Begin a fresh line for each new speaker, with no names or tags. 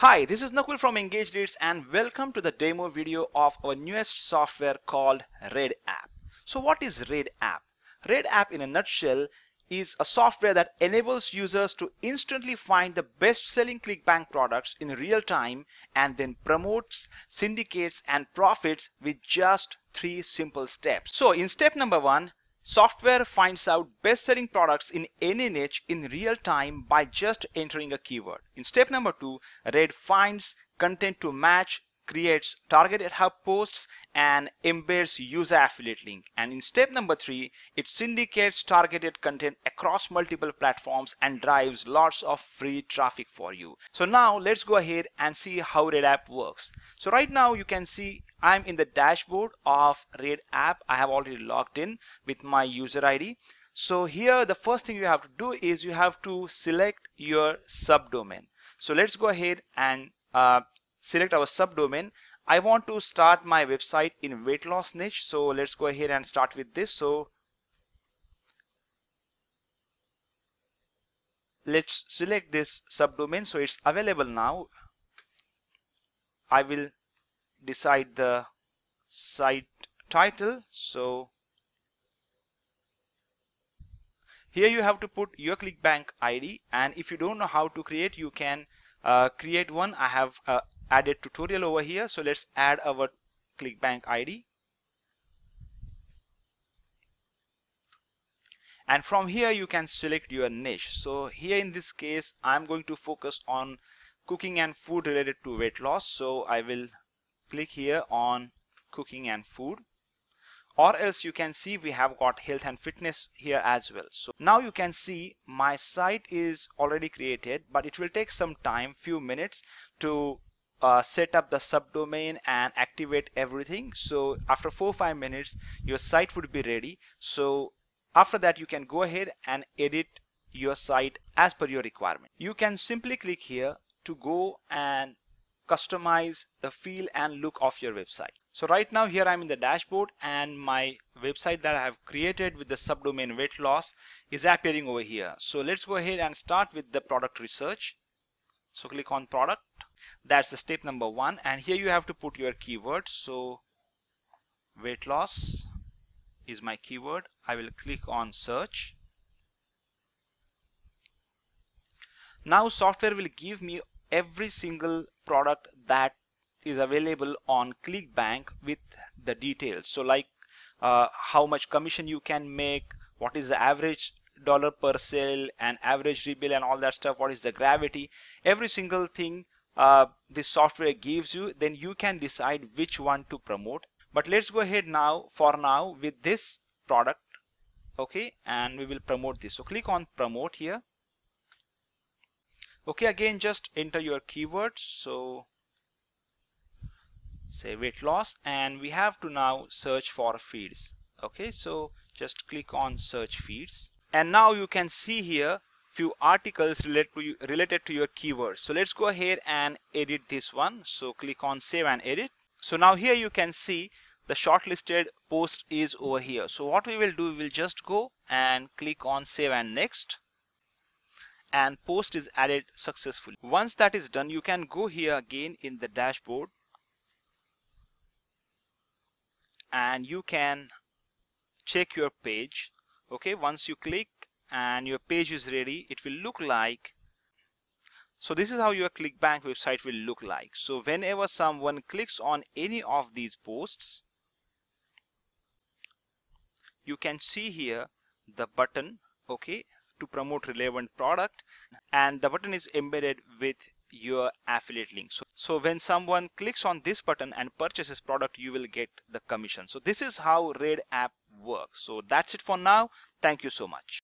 Hi, this is Nakul from Engage Leads and welcome to the demo video of our newest software called Red App. So what is Red App? Red App in a nutshell is a software that enables users to instantly find the best selling ClickBank products in real time and then promotes, syndicates and profits with just three simple steps. So in step number one, Software finds out best-selling products in any niche in real time by just entering a keyword. In step number two, Red finds content to match creates targeted hub posts and embeds user affiliate link. And in step number three, it syndicates targeted content across multiple platforms and drives lots of free traffic for you. So now let's go ahead and see how Red App works. So right now you can see I'm in the dashboard of Red App. I have already logged in with my user ID. So here the first thing you have to do is you have to select your subdomain. So let's go ahead and uh, select our subdomain. I want to start my website in weight loss niche. So let's go ahead and start with this. So let's select this subdomain. So it's available now. I will decide the site title. So here you have to put your ClickBank ID and if you don't know how to create you can uh, create one. I have uh, added tutorial over here. So let's add our ClickBank ID. And from here you can select your niche. So here in this case I'm going to focus on cooking and food related to weight loss. So I will click here on cooking and food or else you can see we have got health and fitness here as well so now you can see my site is already created but it will take some time few minutes to uh, set up the subdomain and activate everything. So after four five minutes your site would be ready. So after that you can go ahead and edit your site as per your requirement. You can simply click here to go and customize the feel and look of your website. So right now here I'm in the dashboard and my website that I have created with the subdomain weight loss is appearing over here. So let's go ahead and start with the product research. So click on product that's the step number one. And here you have to put your keywords so weight loss is my keyword. I will click on search. Now software will give me every single product that is available on ClickBank with the details. So like uh, how much commission you can make what is the average dollar per sale and average rebill and all that stuff what is the gravity. Every single thing uh, this software gives you then you can decide which one to promote. But let's go ahead now for now with this product okay? And we will promote this. So click on promote here. Okay again just enter your keywords. So say weight loss. And we have to now search for feeds. Okay so just click on search feeds. And now you can see here few articles to, you, related to your keywords. So let's go ahead and edit this one. So click on save and edit. So now here you can see the shortlisted post is over here. So what we will do, we will just go and click on save and next and post is added successfully. Once that is done, you can go here again in the dashboard and you can check your page. Okay, once you click and your page is ready it will look like so this is how your clickbank website will look like. So whenever someone clicks on any of these posts you can see here the button okay to promote relevant product and the button is embedded with your affiliate link. So, so when someone clicks on this button and purchases product you will get the commission. So this is how red app works. So that's it for now. Thank you so much